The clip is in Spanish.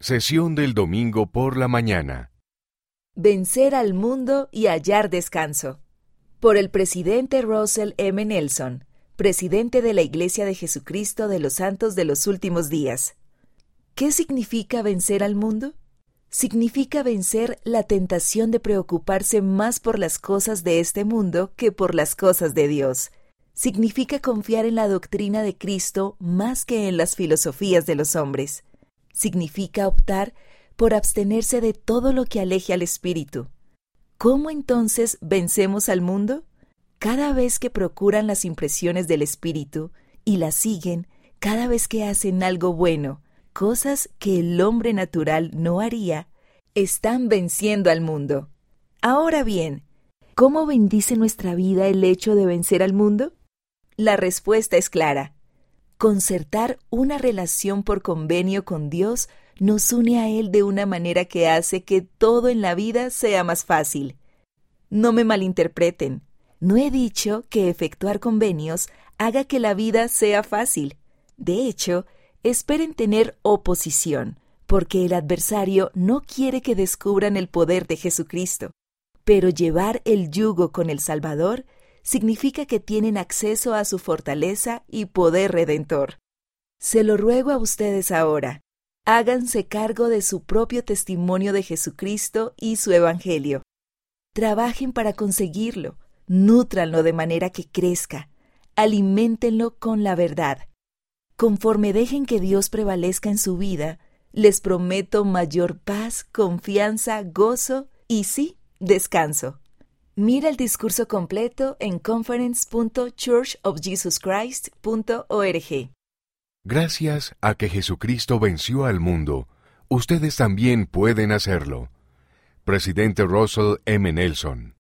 Sesión del domingo por la mañana. Vencer al mundo y hallar descanso. Por el presidente Russell M. Nelson, presidente de la Iglesia de Jesucristo de los Santos de los Últimos Días. ¿Qué significa vencer al mundo? Significa vencer la tentación de preocuparse más por las cosas de este mundo que por las cosas de Dios. Significa confiar en la doctrina de Cristo más que en las filosofías de los hombres significa optar por abstenerse de todo lo que aleje al espíritu. ¿Cómo entonces vencemos al mundo? Cada vez que procuran las impresiones del espíritu y las siguen, cada vez que hacen algo bueno, cosas que el hombre natural no haría, están venciendo al mundo. Ahora bien, ¿cómo bendice nuestra vida el hecho de vencer al mundo? La respuesta es clara. Concertar una relación por convenio con Dios nos une a Él de una manera que hace que todo en la vida sea más fácil. No me malinterpreten. No he dicho que efectuar convenios haga que la vida sea fácil. De hecho, esperen tener oposición, porque el adversario no quiere que descubran el poder de Jesucristo. Pero llevar el yugo con el Salvador significa que tienen acceso a su fortaleza y poder redentor. Se lo ruego a ustedes ahora, háganse cargo de su propio testimonio de Jesucristo y su Evangelio. Trabajen para conseguirlo, nútranlo de manera que crezca, aliméntenlo con la verdad. Conforme dejen que Dios prevalezca en su vida, les prometo mayor paz, confianza, gozo y sí, descanso. Mira el discurso completo en conference.churchofjesuschrist.org. Gracias a que Jesucristo venció al mundo, ustedes también pueden hacerlo. Presidente Russell M. Nelson